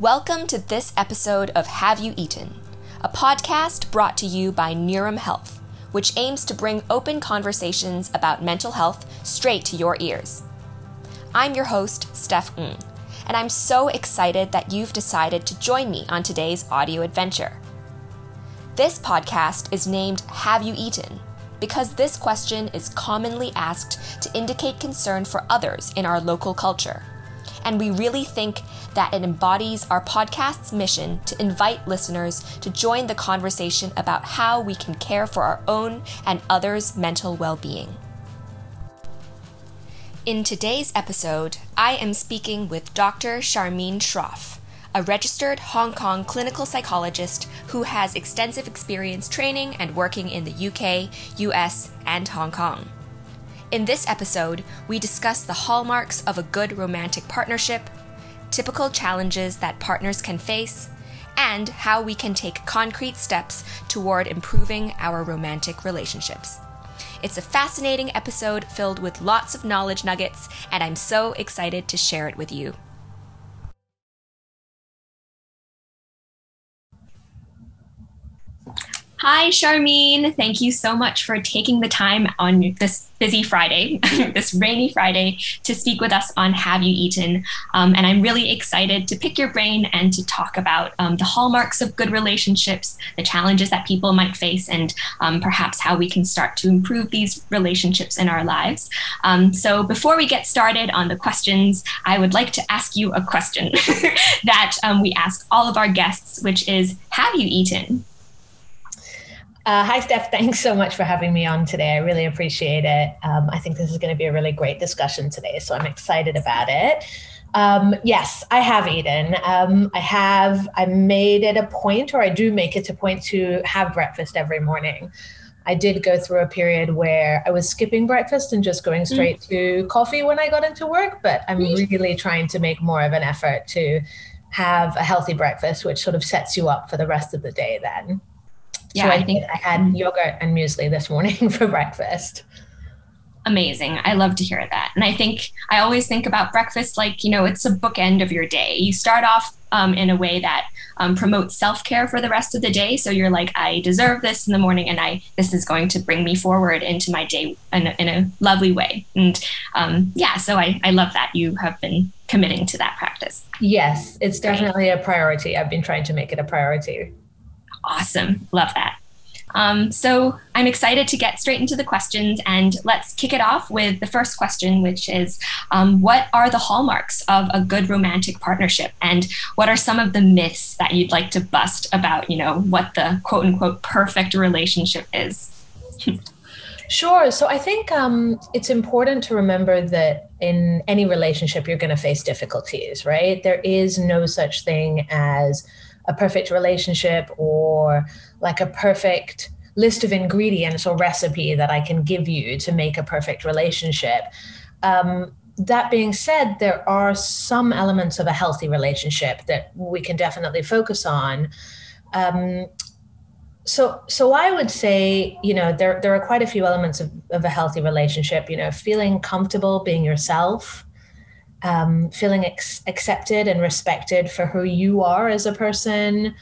Welcome to this episode of Have You Eaten, a podcast brought to you by Neurum Health, which aims to bring open conversations about mental health straight to your ears. I'm your host, Steph Ng, and I'm so excited that you've decided to join me on today's audio adventure. This podcast is named Have You Eaten? because this question is commonly asked to indicate concern for others in our local culture. And we really think that it embodies our podcast's mission to invite listeners to join the conversation about how we can care for our own and others' mental well being. In today's episode, I am speaking with Dr. Charmine Schroff, a registered Hong Kong clinical psychologist who has extensive experience training and working in the UK, US, and Hong Kong. In this episode, we discuss the hallmarks of a good romantic partnership, typical challenges that partners can face, and how we can take concrete steps toward improving our romantic relationships. It's a fascinating episode filled with lots of knowledge nuggets, and I'm so excited to share it with you. Hi, Charmine. Thank you so much for taking the time on this busy Friday, this rainy Friday, to speak with us on Have You Eaten? Um, and I'm really excited to pick your brain and to talk about um, the hallmarks of good relationships, the challenges that people might face, and um, perhaps how we can start to improve these relationships in our lives. Um, so, before we get started on the questions, I would like to ask you a question that um, we ask all of our guests, which is Have you eaten? Uh, hi, Steph. Thanks so much for having me on today. I really appreciate it. Um, I think this is going to be a really great discussion today, so I'm excited about it. Um, yes, I have eaten. Um, I have. I made it a point, or I do make it a point to have breakfast every morning. I did go through a period where I was skipping breakfast and just going straight mm. to coffee when I got into work, but I'm mm. really trying to make more of an effort to have a healthy breakfast, which sort of sets you up for the rest of the day then. Yeah, so I, I think I had yogurt and muesli this morning for breakfast. Amazing. I love to hear that. And I think I always think about breakfast like, you know, it's a bookend of your day. You start off um, in a way that um, promotes self care for the rest of the day. So you're like, I deserve this in the morning, and I this is going to bring me forward into my day in a, in a lovely way. And um, yeah, so I, I love that you have been committing to that practice. Yes, it's definitely a priority. I've been trying to make it a priority. Awesome. Love that. Um, so I'm excited to get straight into the questions and let's kick it off with the first question, which is um, What are the hallmarks of a good romantic partnership? And what are some of the myths that you'd like to bust about, you know, what the quote unquote perfect relationship is? Sure. So I think um, it's important to remember that in any relationship, you're going to face difficulties, right? There is no such thing as a perfect relationship or like a perfect list of ingredients or recipe that I can give you to make a perfect relationship. Um, that being said, there are some elements of a healthy relationship that we can definitely focus on. Um, so, so I would say, you know, there there are quite a few elements of, of a healthy relationship. You know, feeling comfortable being yourself, um, feeling ex- accepted and respected for who you are as a person,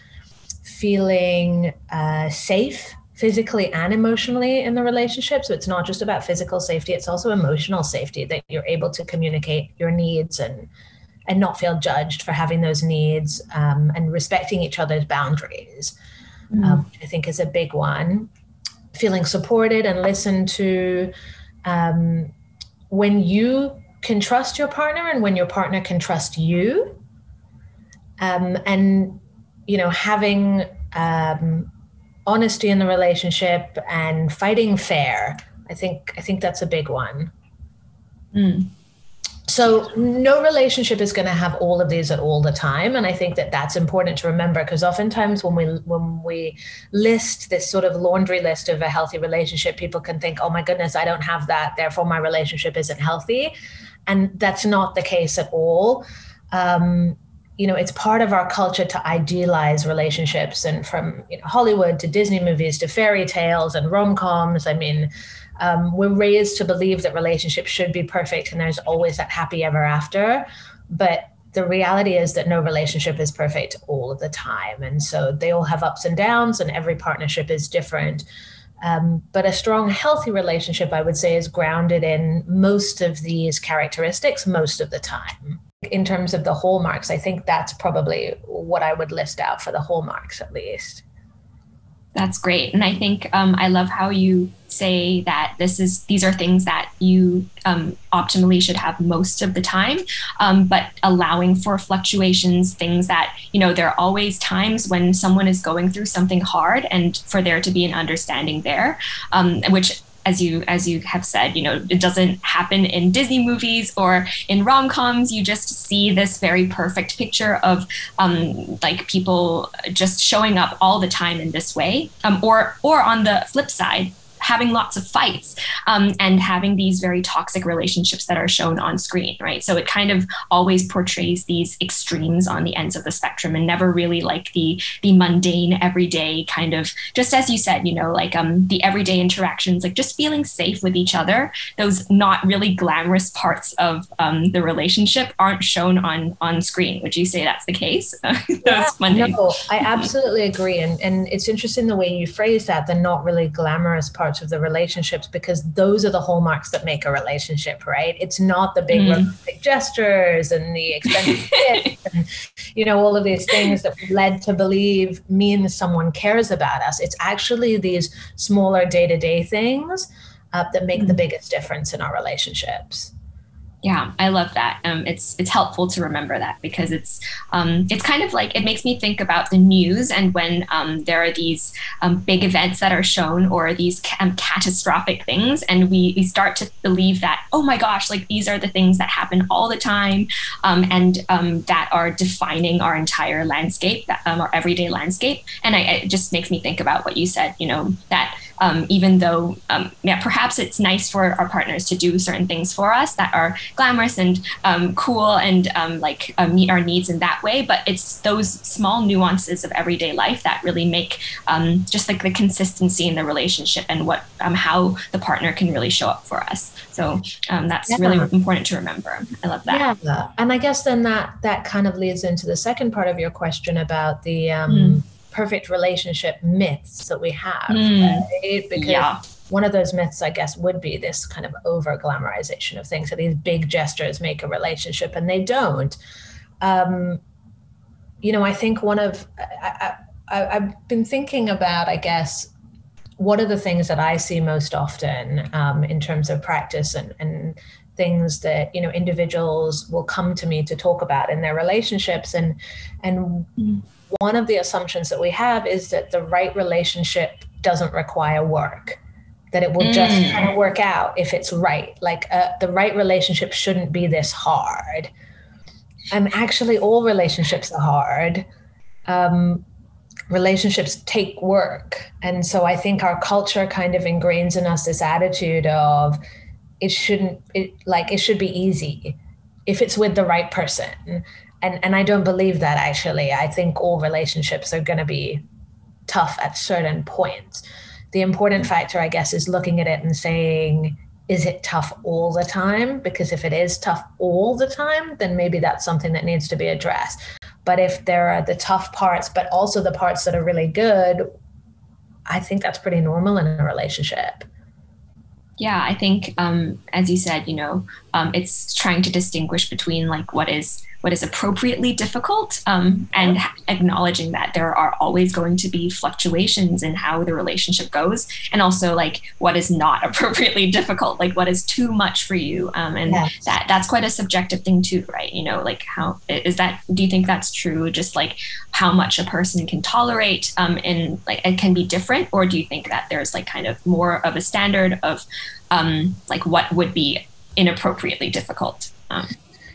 feeling uh, safe physically and emotionally in the relationship. So it's not just about physical safety, it's also emotional safety that you're able to communicate your needs and and not feel judged for having those needs um, and respecting each other's boundaries, mm. um, I think is a big one. Feeling supported and listened to. Um, when you can trust your partner and when your partner can trust you. Um, and you know having um, honesty in the relationship and fighting fair i think i think that's a big one. Mm. so no relationship is going to have all of these at all the time and i think that that's important to remember because oftentimes when we when we list this sort of laundry list of a healthy relationship people can think oh my goodness i don't have that therefore my relationship isn't healthy and that's not the case at all. Um, you know, it's part of our culture to idealize relationships, and from you know, Hollywood to Disney movies to fairy tales and rom coms. I mean, um, we're raised to believe that relationships should be perfect and there's always that happy ever after. But the reality is that no relationship is perfect all of the time. And so they all have ups and downs, and every partnership is different. Um, but a strong, healthy relationship, I would say, is grounded in most of these characteristics most of the time. In terms of the hallmarks, I think that's probably what I would list out for the hallmarks, at least. That's great. And I think um, I love how you say that this is these are things that you um, optimally should have most of the time um, but allowing for fluctuations things that you know there are always times when someone is going through something hard and for there to be an understanding there um, which as you as you have said, you know, it doesn't happen in Disney movies or in rom coms. You just see this very perfect picture of um, like people just showing up all the time in this way, um, or or on the flip side, having lots of fights um, and having these very toxic relationships that are shown on screen, right? So it kind of always portrays these extremes on the ends of the spectrum and never really like the the mundane, everyday kind of just as you said, you know, like um, the everyday interactions, like just feeling safe with each other. Those not really glamorous parts of um, the relationship aren't shown on on screen. Would you say that's the case? yeah, no, I absolutely agree, and and it's interesting the way you phrase that. The not really glamorous parts of the relationships because those are the hallmarks that make a relationship, right? It's not the big mm. gestures and the expensive gifts and you know all of these things that we're led to believe means someone cares about us. It's actually these smaller day to day things uh, that make mm. the biggest difference in our relationships yeah i love that. Um, it's it's helpful to remember that because it's um, it's kind of like it makes me think about the news and when um, there are these um, big events that are shown or these um, catastrophic things and we, we start to believe that oh my gosh like these are the things that happen all the time um, and that are defining our entire landscape that, our everyday landscape. And I, it just makes me think about what you said you know that um, even though um, yeah, perhaps it's nice for our partners to do certain things for us that are glamorous and um, cool and um, like uh, meet our needs in that way. But it's those small nuances of everyday life that really make um, just like the consistency in the relationship and what um, how the partner can really show up for us. So that's yeah. really important to remember. I love that. Yeah, and I guess then that that kind of leads into the second part of your question about the. Mm perfect relationship myths that we have, mm. right? Because yeah. one of those myths, I guess, would be this kind of over glamorization of things. So these big gestures make a relationship, and they don't. Um, you know, I think one of I, I, I've been thinking about, I guess, what are the things that I see most often um, in terms of practice and, and things that you know individuals will come to me to talk about in their relationships and and mm one of the assumptions that we have is that the right relationship doesn't require work that it will mm. just kind of work out if it's right. Like uh, the right relationship shouldn't be this hard. And actually all relationships are hard. Um, relationships take work. And so i think our culture kind of ingrains in us this attitude of it shouldn't it like it should be easy if it's with the right person and and I don't believe that actually. I think all relationships are going to be tough at certain points. The important factor, I guess, is looking at it and saying, is it tough all the time? Because if it is tough all the time, then maybe that's something that needs to be addressed. But if there are the tough parts, but also the parts that are really good, I think that's pretty normal in a relationship. Yeah, I think, um, as you said, you know, um, it's trying to distinguish between like what is what is appropriately difficult um, and acknowledging that there are always going to be fluctuations in how the relationship goes and also like what is not appropriately difficult like what is too much for you um, and yes. that that's quite a subjective thing too right? You know like how is that do you think that's true just like how much a person can tolerate um, and like it can be different or do you think that there's like kind of more of a standard of um, like what would be inappropriately difficult um,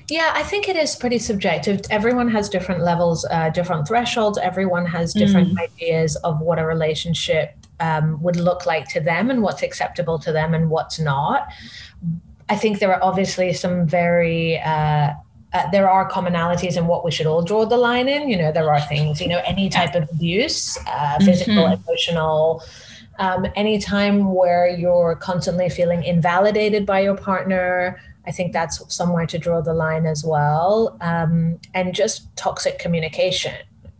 yeah, I think it is pretty subjective. Everyone has different levels, uh, different thresholds. Everyone has different mm. ideas of what a relationship um, would look like to them and what's acceptable to them and what's not. I think there are obviously some very uh, uh, there are commonalities in what we should all draw the line in. You know, there are things, you know, any type of abuse, uh, physical, mm-hmm. emotional, um, any time where you're constantly feeling invalidated by your partner, I think that's somewhere to draw the line as well. Um, and just toxic communication,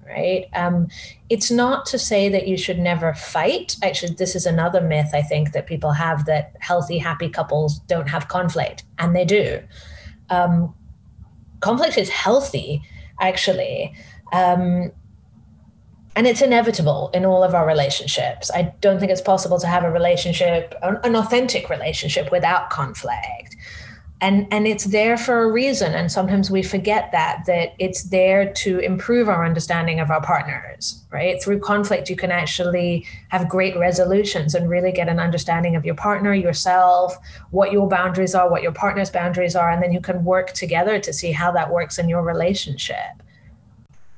right? Um, it's not to say that you should never fight. Actually, this is another myth I think that people have that healthy, happy couples don't have conflict, and they do. Um, conflict is healthy, actually. Um, and it's inevitable in all of our relationships. I don't think it's possible to have a relationship, an authentic relationship, without conflict and and it's there for a reason. And sometimes we forget that that it's there to improve our understanding of our partners right? Through conflict you can actually have great resolutions and really get an understanding of your partner yourself what your boundaries are what your partner's boundaries are and then you can work together to see how that works in your relationship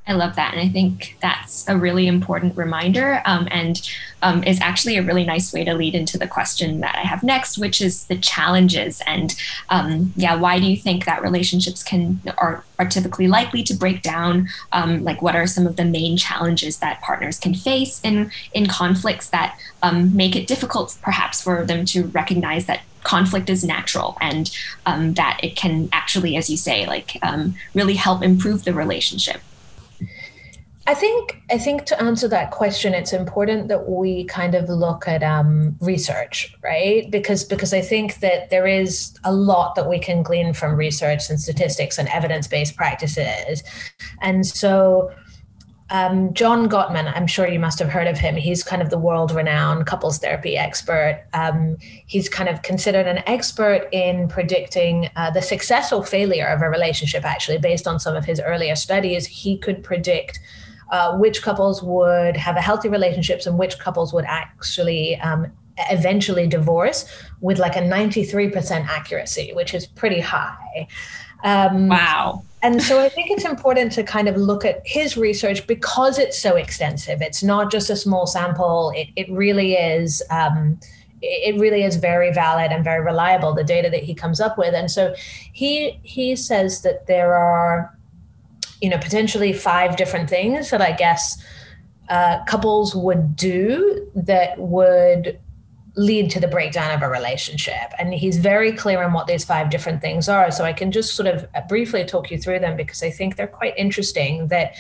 I love that. And I think that's a really important reminder um, and um, is actually a really nice way to lead into the question that I have next, which is the challenges. And um, yeah, why do you think that relationships can are, are typically likely to break down? Um, like, what are some of the main challenges that partners can face in, in conflicts that um, make it difficult perhaps for them to recognize that conflict is natural and um, that it can actually, as you say, like really help improve the relationship? I think I think to answer that question, it's important that we kind of look at um, research, right? Because because I think that there is a lot that we can glean from research and statistics and evidence based practices, and so. Um, John Gottman, I'm sure you must have heard of him. He's kind of the world renowned couples therapy expert. Um, he's kind of considered an expert in predicting uh, the success or failure of a relationship, actually, based on some of his earlier studies. He could predict uh, which couples would have a healthy relationships and which couples would actually um, eventually divorce with like a 93% accuracy, which is pretty high. Um, wow. And so I think it's important to kind of look at his research because it's so extensive. It's not just a small sample. It, it really is. Um, it really is very valid and very reliable the data that he comes up with and so he he says that there are you know, potentially five different things that I guess uh, couples would do that would lead to the breakdown of a relationship. And he's very clear on what these five different things are. So I can just sort of briefly talk you through them because I think they're quite interesting. That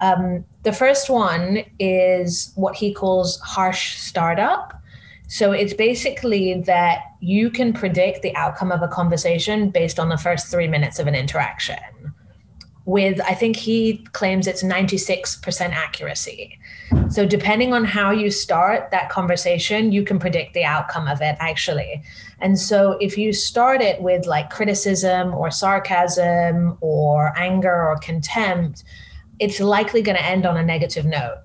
um, the first one is what he calls harsh startup. So it's basically that you can predict the outcome of a conversation based on the first three minutes of an interaction with I think he claims it's 96% accuracy. So depending on how you start that conversation, you can predict the outcome of it actually. And so if you start it with like criticism or sarcasm or anger or contempt, it's likely going to end on a negative note.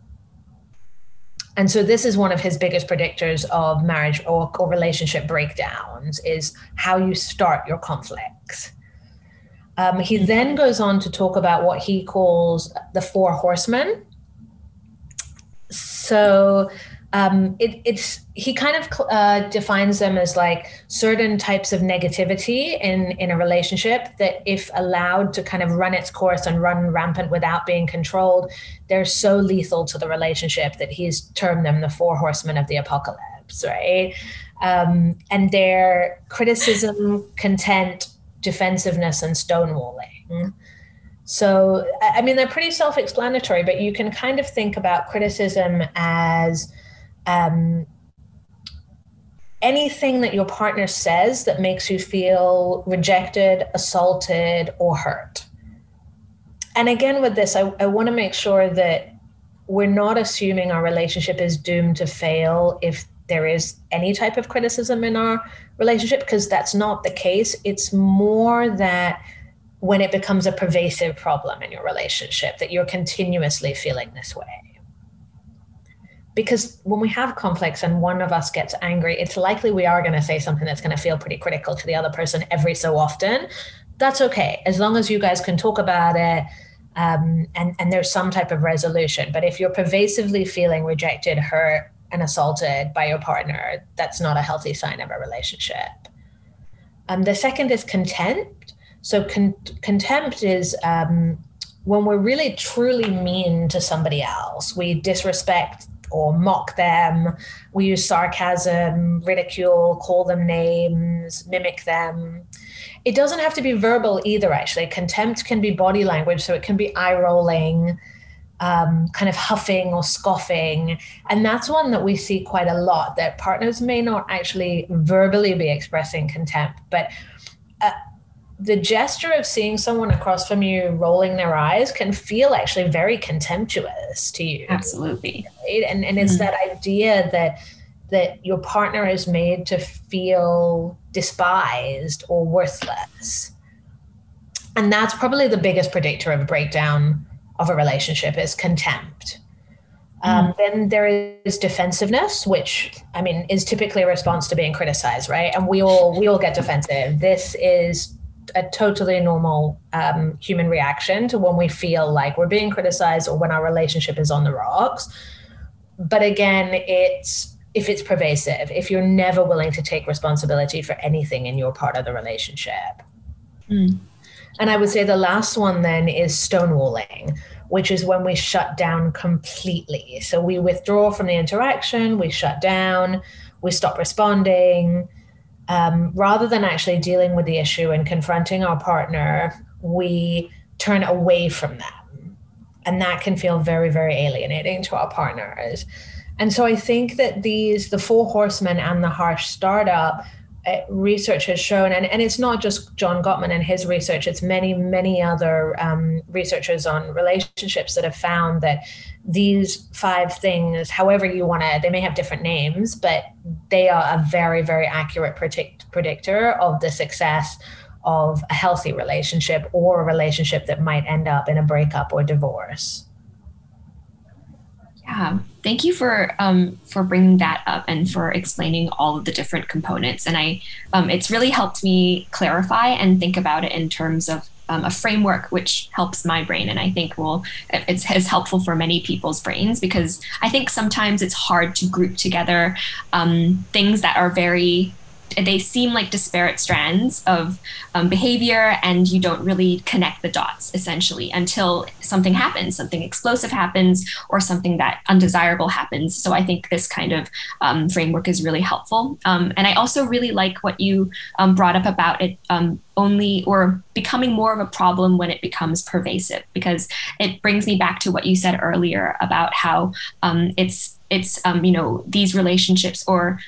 And so this is one of his biggest predictors of marriage or, or relationship breakdowns is how you start your conflicts. Um, he then goes on to talk about what he calls the four horsemen. So um, it, it's he kind of uh, defines them as like certain types of negativity in in a relationship that, if allowed to kind of run its course and run rampant without being controlled, they're so lethal to the relationship that he's termed them the four horsemen of the apocalypse, right? Um, and they're criticism, contempt, defensiveness and stonewalling. So, I mean, they're pretty self explanatory, but you can kind of think about criticism as um, anything that your partner says that makes you feel rejected, assaulted, or hurt. And again, with this, I, I want to make sure that we're not assuming our relationship is doomed to fail if there is any type of criticism in our relationship because that's not the case. It's more that when it becomes a pervasive problem in your relationship that you're continuously feeling this way. Because when we have conflicts and one of us gets angry, it's likely we are going to say something that's going to feel pretty critical to the other person every so often. That's okay, as long as you guys can talk about it um, and, and there's some type of resolution. But if you're pervasively feeling rejected, hurt, and assaulted by your partner, that's not a healthy sign of a relationship. Um, the second is contempt. So, con- contempt is um, when we're really truly mean to somebody else. We disrespect or mock them. We use sarcasm, ridicule, call them names, mimic them. It doesn't have to be verbal either, actually. Contempt can be body language, so it can be eye rolling, um, kind of huffing or scoffing. And that's one that we see quite a lot that partners may not actually verbally be expressing contempt, but uh, the gesture of seeing someone across from you rolling their eyes can feel actually very contemptuous to you. Absolutely. Right? And and it's mm-hmm. that idea that that your partner is made to feel despised or worthless. And that's probably the biggest predictor of a breakdown of a relationship is contempt. Um, mm. Then there is defensiveness, which I mean is typically a response to being criticized, right? And we all we all get defensive. This is a totally normal um, human reaction to when we feel like we're being criticized or when our relationship is on the rocks. But again, it's if it's pervasive, if you're never willing to take responsibility for anything in your part of the relationship. Mm. And I would say the last one then is stonewalling, which is when we shut down completely. So we withdraw from the interaction, we shut down, we stop responding um, rather than actually dealing with the issue and confronting our partner, we turn away from them. And that can feel very, very alienating to our partners. And so I think that these, the four horsemen and the harsh startup, research has shown, and, and it's not just John Gottman and his research, it's many, many other um, researchers on relationships that have found that these five things, however you want to, they may have different names, but they are a very, very accurate predict, predictor of the success of a healthy relationship or a relationship that might end up in a breakup or divorce. Yeah, thank you for um, for bringing that up and for explaining all of the different components. And I, um, it's really helped me clarify and think about it in terms of um, a framework which helps my brain, and I think will it's, it's helpful for many people's brains because I think sometimes it's hard to group together um, things that are very they seem like disparate strands of um, behavior and you don't really connect the dots essentially until something happens something explosive happens or something that undesirable happens. So i think this kind of um, framework is really helpful. Um, and i also really like what you um, brought up about it um, only or becoming more of a problem when it becomes pervasive because it brings me back to what you said earlier about how um, it's it's you know these relationships or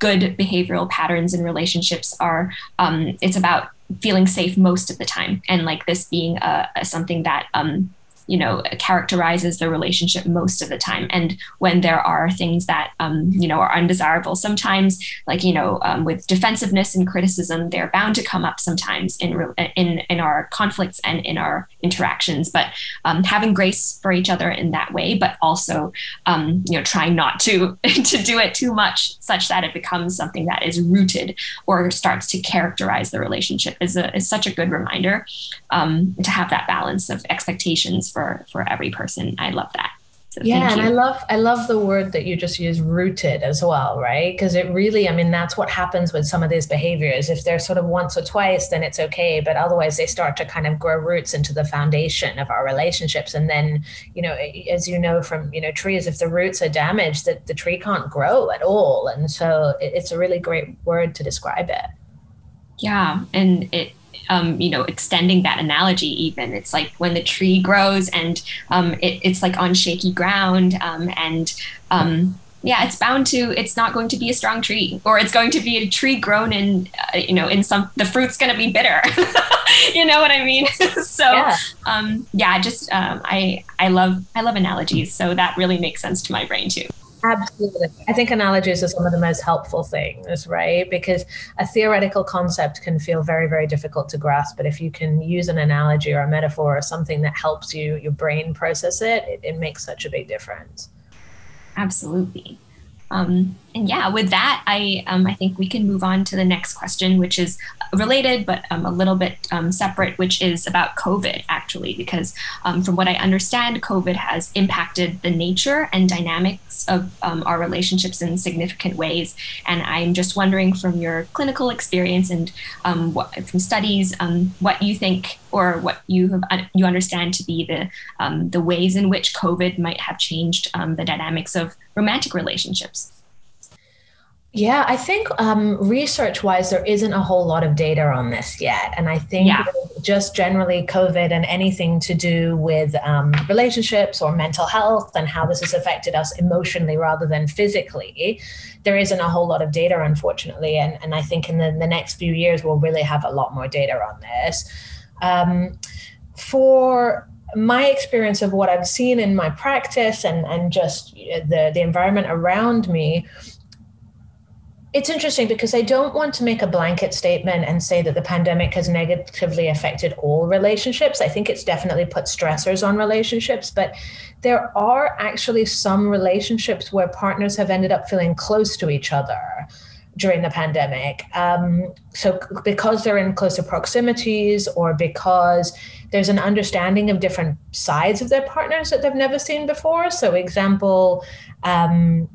good behavioral patterns in relationships are um, it's about feeling safe most of the time and like this being a something that um, you know characterizes the relationship most of the time. And when there are things that um, you know are undesirable sometimes like you know um, with defensiveness and criticism they're bound to come up sometimes in in in our conflicts and in our interactions. But um, having grace for each other in that way but also um, you know trying not to to do it too much such that it becomes something that is rooted or starts to characterize the relationship is, a, is such a good reminder um, to have that balance of expectations for for for every person. I love that. So yeah, and I love I love the word that you just used, rooted as well, right? Because it really, I mean, that's what happens with some of these behaviors. If they're sort of once or twice, then it's okay, but otherwise they start to kind of grow roots into the foundation of our relationships. And then, you know, as you know from you know trees, if the roots are damaged, that the tree can't grow at all. And so it's a really great word to describe it. Yeah, and it um, you know, extending that analogy, even it's like when the tree grows and um, it, it's like on shaky ground, um, and um, yeah, it's bound to. It's not going to be a strong tree, or it's going to be a tree grown in, uh, you know, in some. The fruit's going to be bitter. you know what I mean? so yeah, um, yeah just um, I I love I love analogies, so that really makes sense to my brain too. Absolutely. I think analogies are some of the most helpful things, right? Because a theoretical concept can feel very, very difficult to grasp. But if you can use an analogy or a metaphor or something that helps you, your brain process it, it, it makes such a big difference. Absolutely. Um, and yeah, with that, I um, I think we can move on to the next question, which is related but um, a little bit um, separate, which is about COVID, actually, because um, from what I understand, COVID has impacted the nature and dynamics of um, our relationships in significant ways. And I'm just wondering from your clinical experience and what, from studies, what you think or what you have you understand to be the the ways in which COVID might have changed the dynamics of romantic relationships. Yeah, I think um, research wise, there isn't a whole lot of data on this yet. And I think yeah. just generally COVID and anything to do with um, relationships or mental health and how this has affected us emotionally rather than physically, there isn't a whole lot of data, unfortunately. And, and I think in the, the next few years, we'll really have a lot more data on this. Um, for my experience of what I've seen in my practice and, and just the, the environment around me, it's interesting because I don't want to make a blanket statement and say that the pandemic has negatively affected all relationships. I think it's definitely put stressors on relationships, but there are actually some relationships where partners have ended up feeling close to each other during the pandemic. Um, so, because they're in closer proximities or because there's an understanding of different sides of their partners that they've never seen before. So, example, um,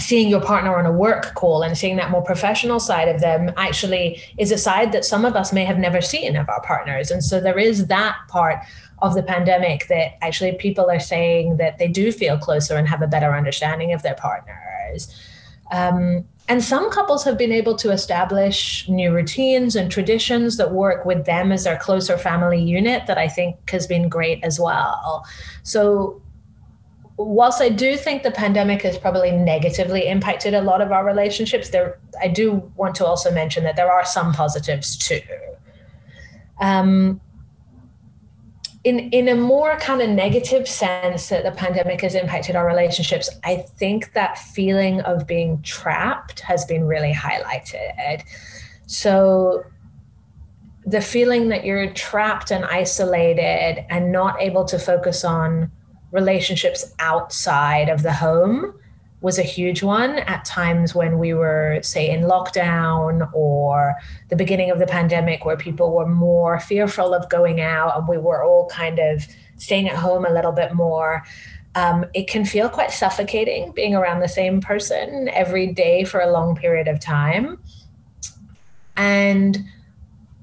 seeing your partner on a work call and seeing that more professional side of them actually is a side that some of us may have never seen of our partners. And so there is that part of the pandemic that actually people are saying that they do feel closer and have a better understanding of their partners. Um, and some couples have been able to establish new routines and traditions that work with them as their closer family unit that I think has been great as well. So whilst I do think the pandemic has probably negatively impacted a lot of our relationships, there I do want to also mention that there are some positives too. Um, in in a more kind of negative sense that the pandemic has impacted our relationships, I think that feeling of being trapped has been really highlighted. So the feeling that you're trapped and isolated and not able to focus on relationships outside of the home was a huge one at times when we were, say, in lockdown or the beginning of the pandemic, where people were more fearful of going out and we were all kind of staying at home a little bit more. Um, it can feel quite suffocating being around the same person every day for a long period of time. And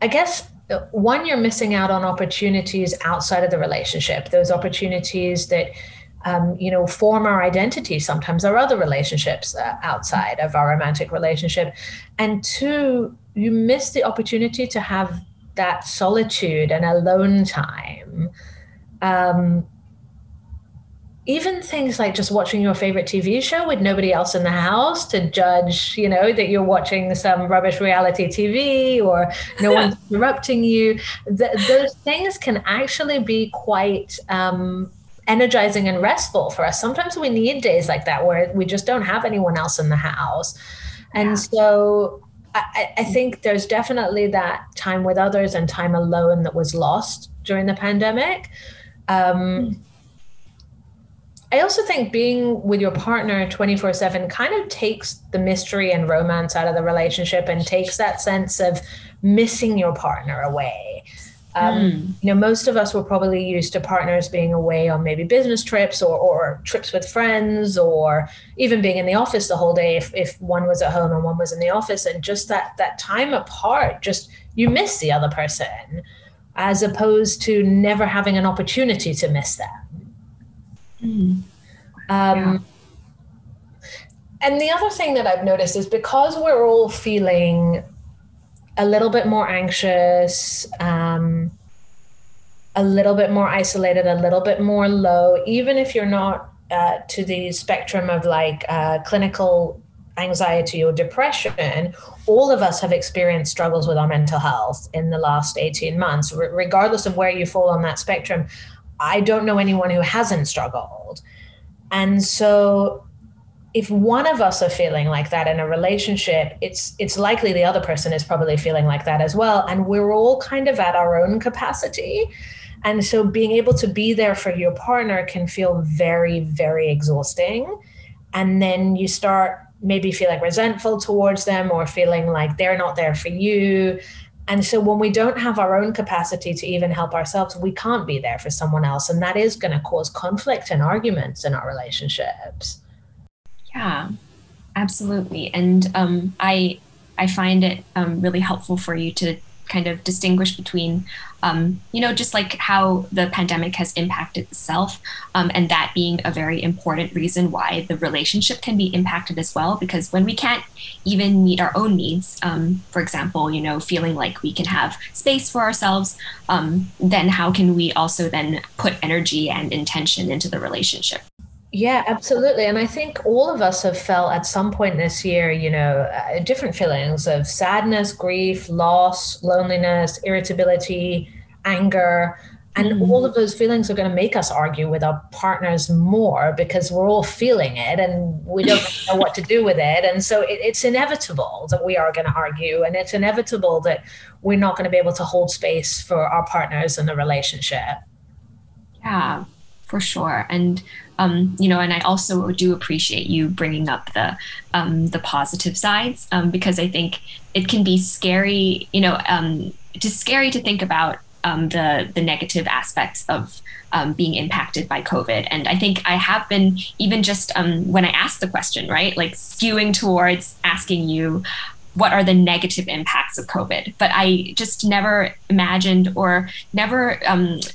I guess one you're missing out on opportunities outside of the relationship those opportunities that um, you know form our identity sometimes our other relationships uh, outside of our romantic relationship and two you miss the opportunity to have that solitude and alone time um, even things like just watching your favorite TV show with nobody else in the house to judge, you know, that you're watching some rubbish reality TV or no one's interrupting you. Th- those things can actually be quite um, energizing and restful for us. Sometimes we need days like that where we just don't have anyone else in the house. And yeah. so I, I think there's definitely that time with others and time alone that was lost during the pandemic. Um, I also think being with your partner 24 7 kind of takes the mystery and romance out of the relationship and takes that sense of missing your partner away. Um, mm. You know, most of us were probably used to partners being away on maybe business trips or, or trips with friends or even being in the office the whole day if, if one was at home and one was in the office. And just that, that time apart, just you miss the other person as opposed to never having an opportunity to miss them. Mm. Um, yeah. And the other thing that I've noticed is because we're all feeling a little bit more anxious, um, a little bit more isolated, a little bit more low, even if you're not uh, to the spectrum of like uh, clinical anxiety or depression, all of us have experienced struggles with our mental health in the last 18 months, R- regardless of where you fall on that spectrum. I don't know anyone who hasn't struggled. And so if one of us are feeling like that in a relationship, it's it's likely the other person is probably feeling like that as well. And we're all kind of at our own capacity. And so being able to be there for your partner can feel very, very exhausting. And then you start maybe feeling resentful towards them or feeling like they're not there for you and so when we don't have our own capacity to even help ourselves, we can't be there for someone else. And that is going to cause conflict and arguments in our relationships. Yeah, absolutely. And um, I I find it um, really helpful for you to kind of distinguish between, um, you know, just like how the pandemic has impacted the self, um, and that being a very important reason why the relationship can be impacted as well. Because when we can't even meet our own needs, um, for example, you know, feeling like we can have space for ourselves, um, then how can we also then put energy and intention into the relationship? Yeah, absolutely. And I think all of us have felt at some point this year, you know, uh, different feelings of sadness, grief, loss, loneliness, irritability, anger. And mm. all of those feelings are going to make us argue with our partners more because we're all feeling it and we don't know what to do with it. And so it, it's inevitable that we are going to argue, and it's inevitable that we're not going to be able to hold space for our partners in the relationship. Yeah, for sure. And um, you know, and I also do appreciate you bringing up the um, the positive sides um, because I think it can be scary. You know, um, it is scary to think about um, the the negative aspects of um, being impacted by COVID. And I think I have been even just when I asked the question, right, like skewing towards asking you. What are the negative impacts of COVID? But I just never imagined or never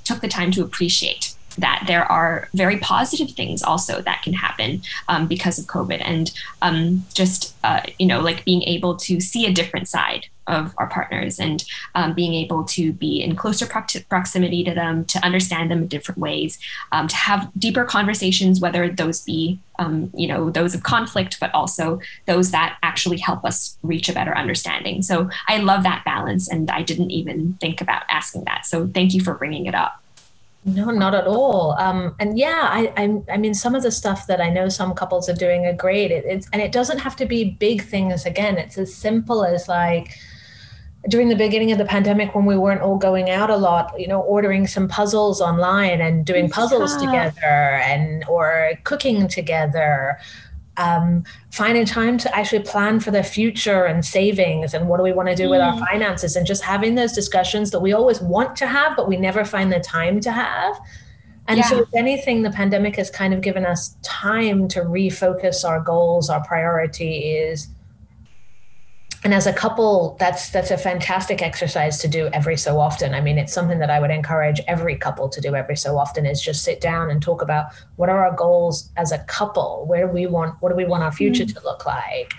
took the time to appreciate that there are very positive things also that can happen um, because of COVID, and um, just uh, you know, like being able to see a different side of our partners and um, being able to be in closer proximity to them, to understand them in different ways, um, to have deeper conversations, whether those be um, you know those of conflict, but also those that actually help us reach a better understanding. So I love that balance, and I didn't even think about asking that. So thank you for bringing it up. No, not at all. Um, and yeah, I, I, I, mean, some of the stuff that I know some couples are doing are great. It, it's, and it doesn't have to be big things. Again, it's as simple as like during the beginning of the pandemic when we weren't all going out a lot, you know, ordering some puzzles online and doing puzzles yeah. together and or cooking together um, finding time to actually plan for the future and savings and what do we want to do mm. with our mm. finances and just having those discussions that we always want to have but we never find the time to have and yeah. so if anything the pandemic has kind of given us time to refocus our goals our priority is and as a couple that's that's a fantastic exercise to do every so often. I mean it's something that i would encourage every couple to do every so often is just sit down and talk about what are our goals as a couple? Where do we want what do we want our future mm-hmm. to look like?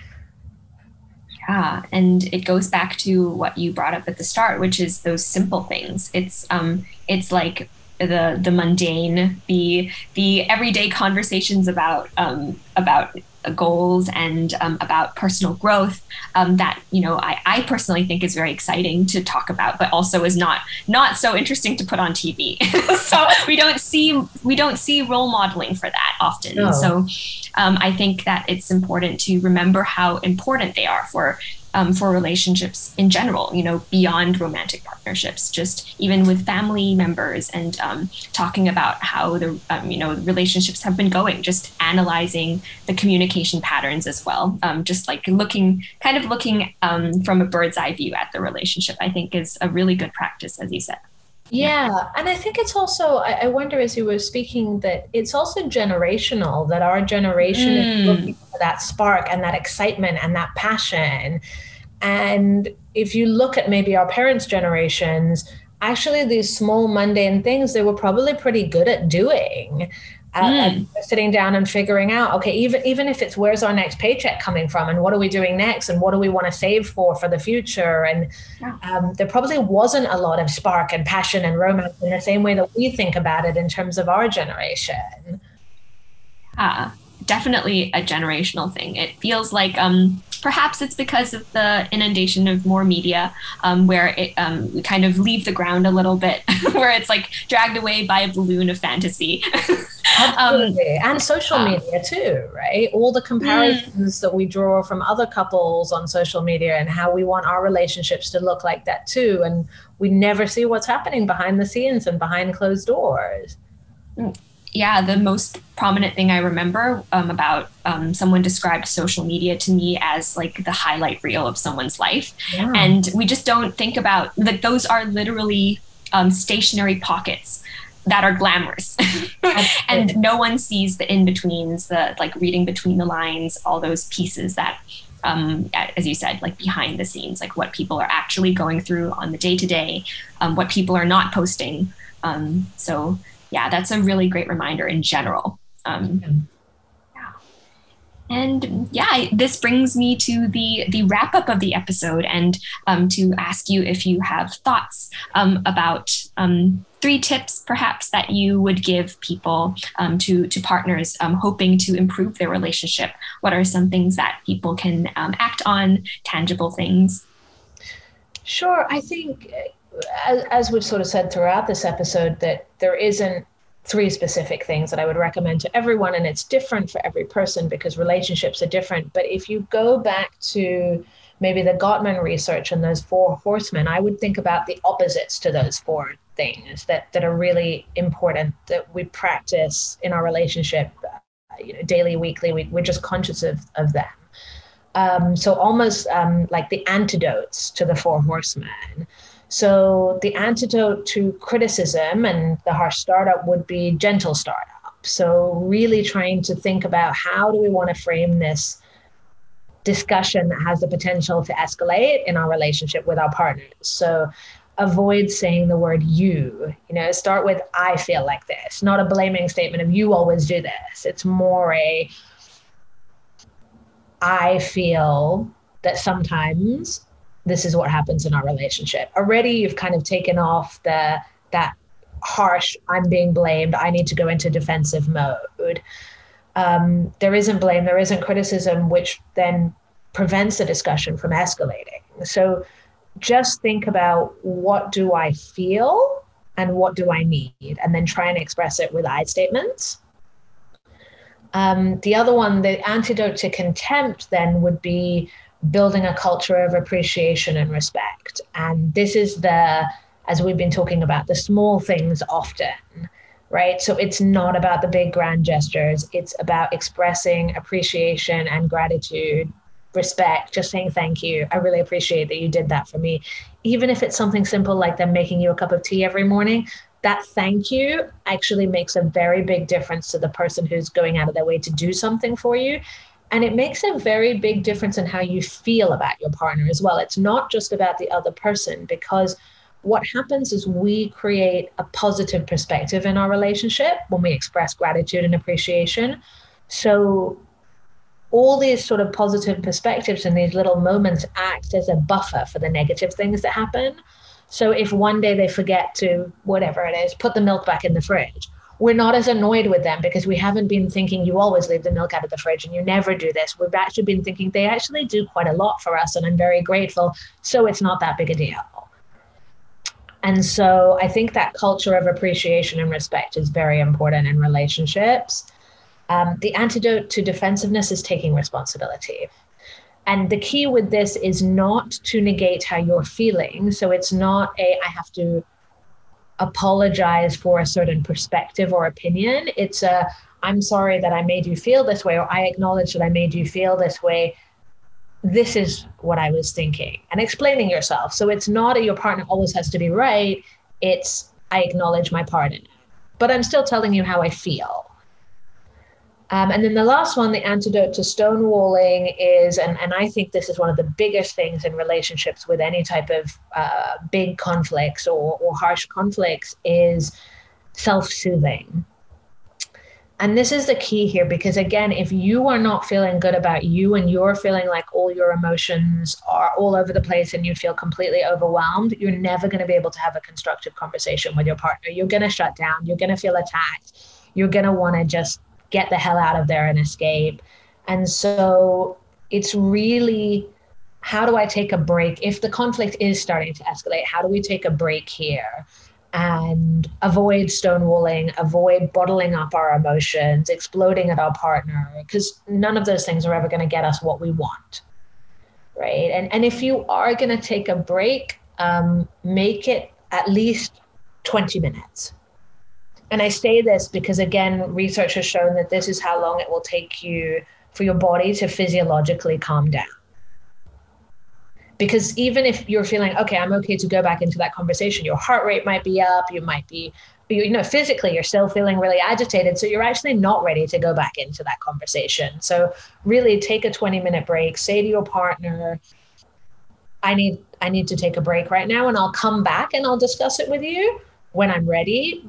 Yeah and it goes back to what you brought up at the start which is those simple things. It's um it's like the the mundane the the everyday conversations about um about goals and um, about personal growth um, that you know I, I, personally think is very exciting to talk about but also is not not so interesting to put on tv so we don't see we don't see role modeling for that often no. so um, i think that it's important to remember how important they are for um, for relationships in general, you know, beyond romantic partnerships, just even with family members and um, talking about how the, um, you know, relationships have been going, just analyzing the communication patterns as well. Um, just like looking, kind of looking um, from a bird's eye view at the relationship, I think is a really good practice, as you said. Yeah. And I think it's also, I, wonder as you were speaking, that it's also generational, that our generation mm. is looking for that spark and that excitement and that passion. And if you look at maybe our parents' generations, actually these small mundane things they were probably pretty good at doing mm. sitting down and figuring out okay even even if it's where's our next paycheck coming from and what are we doing next and what do we want to save for for the future and yeah. um, there probably wasn't a lot of spark and passion and romance in the same way that we think about it in terms of our generation ah definitely a generational thing it feels like um Perhaps it's because of the inundation of more media, um, where it um, we kind of leave the ground a little bit, where it's like dragged away by a balloon of fantasy. Absolutely, um, and social media too, right? All the comparisons mm. that we draw from other couples on social media and how we want our relationships to look like that too, and we never see what's happening behind the scenes and behind closed doors. Mm yeah, the most prominent thing I remember um, about um, someone described social media to me as like the highlight reel of someone's life. Yeah. And we just don't think about that, those are literally um, stationary pockets that are glamorous and no one sees the in-betweens the like reading between the lines all those pieces that um, as you said like behind the scenes like what people are actually going through on the day to day what people are not posting um, so yeah that's a really great reminder in general um, and yeah, this brings me to the the wrap up of the episode, and um, to ask you if you have thoughts um, about um, three tips, perhaps that you would give people um, to to partners um, hoping to improve their relationship. What are some things that people can act on? Tangible things. Sure, I think as, we've sort of said throughout this episode that there isn't three specific things that I would recommend to everyone. And it's different for every person because relationships are different. But if you go back to maybe the Gottman research and those four horsemen, I would think about the opposites to those four things that, that are really important that we practice in our relationship, uh, you know, daily, weekly. We, we're just conscious of, of them. Um, so almost um, like the antidotes to the four horsemen. So the antidote to criticism and the harsh startup would be gentle startup. So really trying to think about how do we want to frame this discussion that has the potential to escalate in our relationship with our partners. So avoid saying the word you. You know, start with I feel like this, not a blaming statement of you always do this. It's more a I feel that sometimes this is what happens in our relationship. Already you've kind of taken off the that harsh, I'm being blamed, I need to go into defensive mode. Um, there isn't blame, there isn't criticism, which then prevents the discussion from escalating. So just think about what do I feel and what do I need, and then try and express it with I statements. Um, the other one, the antidote to contempt, then would be building a culture of appreciation and respect. And this is the, as we've been talking about, the small things often, right? So it's not about the big grand gestures, it's about expressing appreciation and gratitude, respect, just saying thank you. I really appreciate that you did that for me. Even if it's something simple like them making you a cup of tea every morning, that thank you actually makes a very big difference to the person who's going out of their way to do something for you and it makes a very big difference in how you feel about your partner as well. It's not just about the other person because what happens is we create a positive perspective in our relationship when we express gratitude and appreciation. So all these sort of positive perspectives and these little moments act as a buffer for the negative things that happen. So if one day they forget to, whatever it is, put the milk back in the fridge, we're not as annoyed with them because we haven't been thinking you always leave the milk out of the fridge and you never do this. We've actually been thinking they actually do quite a lot for us and I'm very grateful. So it's not that big a deal. And so I think that culture of appreciation and respect is very important in relationships. Um, the antidote to defensiveness is taking responsibility. And the key with this is not to negate how you're feeling. So it's not a, I have to apologize for a certain perspective or opinion. It's a, I'm sorry that I made you feel this way, or I acknowledge that I made you feel this way. This is what I was thinking, and explaining yourself. So it's not that your partner always has to be right. It's, I acknowledge my part in it, but I'm still telling you how I feel. Um, and then the last one, the antidote to stonewalling is, and, and I think this is one of the biggest things in relationships with any type of uh, big conflicts or, or harsh conflicts, is self soothing. And this is the key here because, again, if you are not feeling good about you and you're feeling like all your emotions are all over the place and you feel completely overwhelmed, you're never going to be able to have a constructive conversation with your partner. You're going to shut down, you're going to feel attacked, you're going to want to just get the hell out of there and escape. And so it's really how do I take a break? If the conflict is starting to escalate, how do we take a break here and avoid stonewalling, avoid bottling up our emotions, exploding at our partner? Because none of those things are ever going to get us what we want. Right. And, and if you are going to take a break, um, make it at least 20 minutes And I say this because, again, research has shown that this is how long it will take you for your body to physiologically calm down. Because even if you're feeling, okay, I'm okay to go back into that conversation, your heart rate might be up, you might be, you know, physically, you're still feeling really agitated. So you're actually not ready to go back into that conversation. So really take a 20 minute break, say to your partner, I need I need to take a break right now and I'll come back and I'll discuss it with you when I'm ready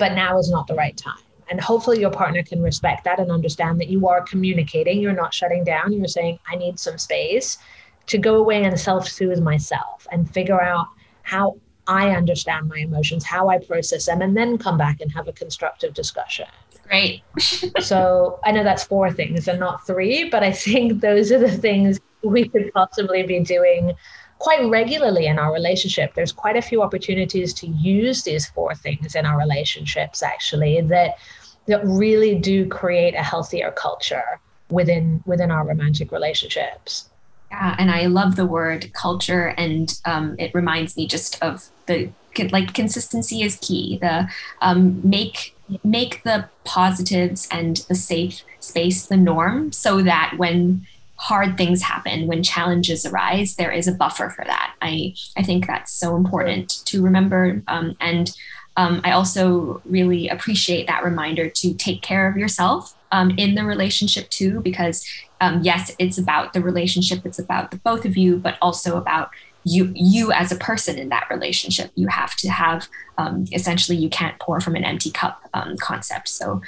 but now is not the right time. And hopefully your partner can respect that and understand that you are communicating. You're not shutting down. You're saying, I need some space to go away and self soothe myself and figure out how I understand my emotions, how I process them, and then come back and have a constructive discussion. Great. so I know that's four things and not three, but I think those are the things we could possibly be doing quite regularly in our relationship. There's quite a few opportunities to use these four things in our relationships, actually, that that really do create a healthier culture within within our romantic relationships. Yeah, and I love the word culture, and um, it reminds me just of the like consistency is key. The um, make make the positives and the safe space the norm, so that when hard things happen, when challenges arise, there is a buffer for that. I, I think that's so important to remember. Um, and um, I also really appreciate that reminder to take care of yourself um, in the relationship too, because um, yes, it's about the relationship, it's about the both of you, but also about you you as a person in that relationship. You have to have um, essentially you can't pour from an empty cup um, concept. So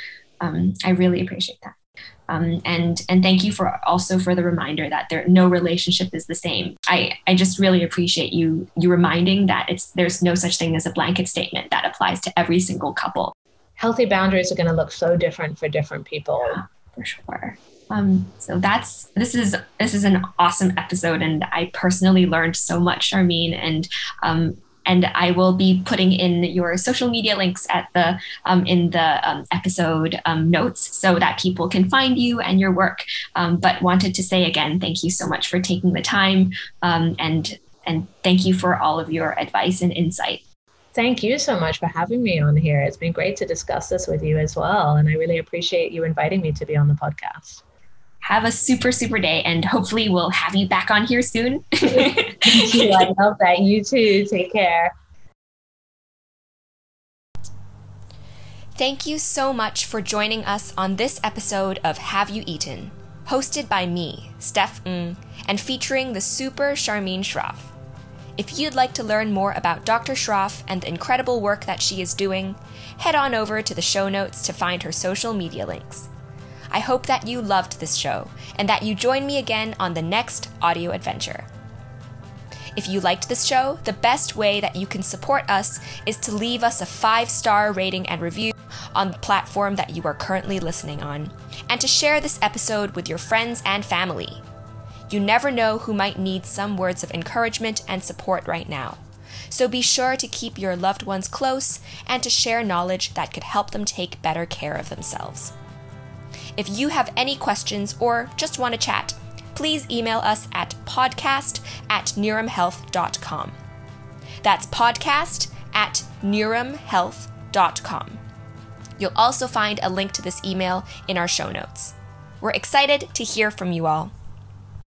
I really appreciate that. Um, and and thank you for also for the reminder that there no relationship is the same. I I just really appreciate you you reminding that it's there's no such thing as a blanket statement that applies to every single couple. Healthy boundaries are going to look so different for different people. Yeah, for sure. Um, so that's this is this is an awesome episode, and I personally learned so much, Charmine, and um, and I will be putting in your social media links at the um, in the um, episode um, notes so that people can find you and your work. Um, but wanted to say again, thank you so much for taking the time um, and and thank you for all of your advice and insight. Thank you so much for having me on here. It's been great to discuss this with you as well, and I really appreciate you inviting me to be on the podcast have a super, super day. And hopefully, we'll have you back on here soon. Thank you. I love that. You too. Take care. Thank you so much for joining us on this episode of Have You Eaten, hosted by me, Steph Ng, and featuring the super Charmine Schroff. If you'd like to learn more about Dr. Schroff and the incredible work that she is doing, head on over to the show notes to find her social media links. I hope that you loved this show and that you join me again on the next audio adventure. If you liked this show, the best way that you can support us is to leave us a five star rating and review on the platform that you are currently listening on, and to share this episode with your friends and family. You never know who might need some words of encouragement and support right now. So be sure to keep your loved ones close and to share knowledge that could help them take better care of themselves. If you have any questions or just want to chat, please email us at podcast at nurumhealth.com. That's podcast at nurumhealth.com. You'll also find a link to this email in our show notes. We're excited to hear from you all.